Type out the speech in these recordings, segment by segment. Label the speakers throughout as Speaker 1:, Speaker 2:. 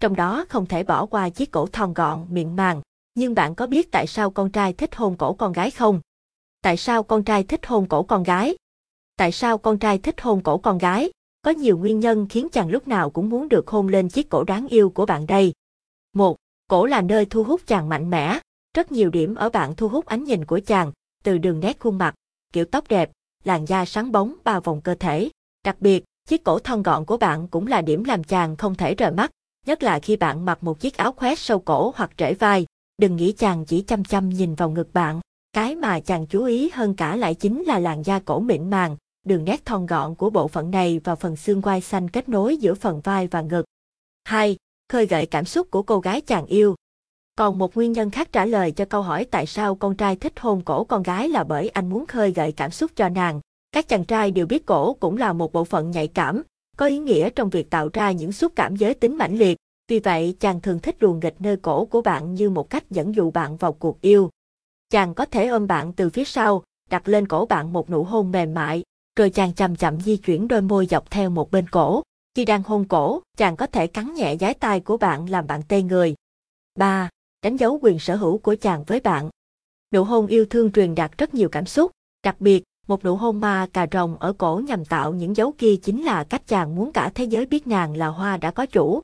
Speaker 1: trong đó không thể bỏ qua chiếc cổ thon gọn, miệng màng. Nhưng bạn có biết tại sao con trai thích hôn cổ con gái không? Tại sao con trai thích hôn cổ con gái? Tại sao con trai thích hôn cổ con gái? Có nhiều nguyên nhân khiến chàng lúc nào cũng muốn được hôn lên chiếc cổ đáng yêu của bạn đây. Một, Cổ là nơi thu hút chàng mạnh mẽ. Rất nhiều điểm ở bạn thu hút ánh nhìn của chàng, từ đường nét khuôn mặt, kiểu tóc đẹp, làn da sáng bóng bao vòng cơ thể. Đặc biệt, chiếc cổ thon gọn của bạn cũng là điểm làm chàng không thể rời mắt, nhất là khi bạn mặc một chiếc áo khoét sâu cổ hoặc trễ vai. Đừng nghĩ chàng chỉ chăm chăm nhìn vào ngực bạn. Cái mà chàng chú ý hơn cả lại chính là làn da cổ mịn màng, đường nét thon gọn của bộ phận này và phần xương quai xanh kết nối giữa phần vai và ngực. 2. Khơi gợi cảm xúc của cô gái chàng yêu. Còn một nguyên nhân khác trả lời cho câu hỏi tại sao con trai thích hôn cổ con gái là bởi anh muốn khơi gợi cảm xúc cho nàng. Các chàng trai đều biết cổ cũng là một bộ phận nhạy cảm, có ý nghĩa trong việc tạo ra những xúc cảm giới tính mãnh liệt. Vì vậy, chàng thường thích luồn nghịch nơi cổ của bạn như một cách dẫn dụ bạn vào cuộc yêu. Chàng có thể ôm bạn từ phía sau, đặt lên cổ bạn một nụ hôn mềm mại, rồi chàng chậm chậm di chuyển đôi môi dọc theo một bên cổ. Khi đang hôn cổ, chàng có thể cắn nhẹ giái tai của bạn làm bạn tê người. 3. Đánh dấu quyền sở hữu của chàng với bạn. Nụ hôn yêu thương truyền đạt rất nhiều cảm xúc, đặc biệt, một nụ hôn ma cà rồng ở cổ nhằm tạo những dấu kia chính là cách chàng muốn cả thế giới biết nàng là hoa đã có chủ.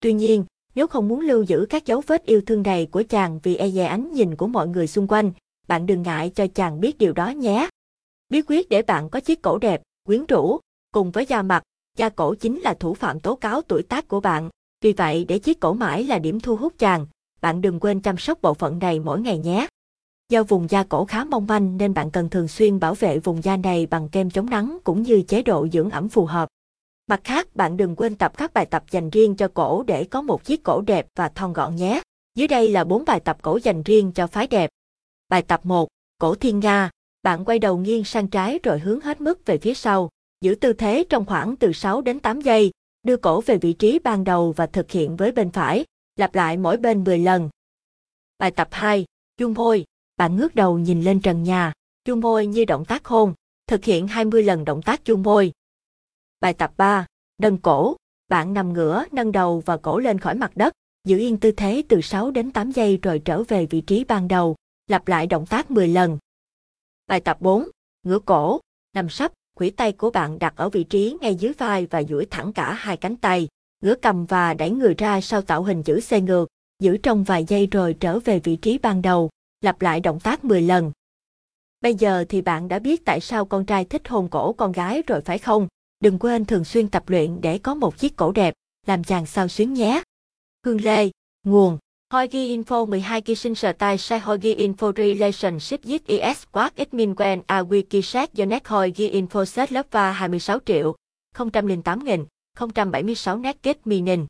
Speaker 1: Tuy nhiên, nếu không muốn lưu giữ các dấu vết yêu thương này của chàng vì e dè ánh nhìn của mọi người xung quanh, bạn đừng ngại cho chàng biết điều đó nhé. Bí quyết để bạn có chiếc cổ đẹp, quyến rũ, cùng với da mặt, da cổ chính là thủ phạm tố cáo tuổi tác của bạn. Vì vậy để chiếc cổ mãi là điểm thu hút chàng, bạn đừng quên chăm sóc bộ phận này mỗi ngày nhé. Do vùng da cổ khá mong manh nên bạn cần thường xuyên bảo vệ vùng da này bằng kem chống nắng cũng như chế độ dưỡng ẩm phù hợp. Mặt khác, bạn đừng quên tập các bài tập dành riêng cho cổ để có một chiếc cổ đẹp và thon gọn nhé. Dưới đây là 4 bài tập cổ dành riêng cho phái đẹp. Bài tập 1. Cổ thiên nga. Bạn quay đầu nghiêng sang trái rồi hướng hết mức về phía sau. Giữ tư thế trong khoảng từ 6 đến 8 giây. Đưa cổ về vị trí ban đầu và thực hiện với bên phải. Lặp lại mỗi bên 10 lần. Bài tập 2. Chung môi. Bạn ngước đầu nhìn lên trần nhà. Chung môi như động tác hôn. Thực hiện 20 lần động tác chung môi. Bài tập 3. Nâng cổ. Bạn nằm ngửa, nâng đầu và cổ lên khỏi mặt đất. Giữ yên tư thế từ 6 đến 8 giây rồi trở về vị trí ban đầu. Lặp lại động tác 10 lần. Bài tập 4. Ngửa cổ. Nằm sấp, khuỷu tay của bạn đặt ở vị trí ngay dưới vai và duỗi thẳng cả hai cánh tay. Ngửa cầm và đẩy người ra sau tạo hình chữ C ngược. Giữ trong vài giây rồi trở về vị trí ban đầu. Lặp lại động tác 10 lần. Bây giờ thì bạn đã biết tại sao con trai thích hôn cổ con gái rồi phải không? Đừng quên thường xuyên tập luyện để có một chiếc cổ đẹp, làm chàng sao xuyến nhé. Hương Lê, nguồn Hoigi Info 12 kỳ sinh sở tài sai Hoigi Info Relationship with ES quark Admin Quen A Wiki Set Yonet Hoigi Info Set Lớp Va 26 triệu, 008 nghìn, 076 nét kết Minin.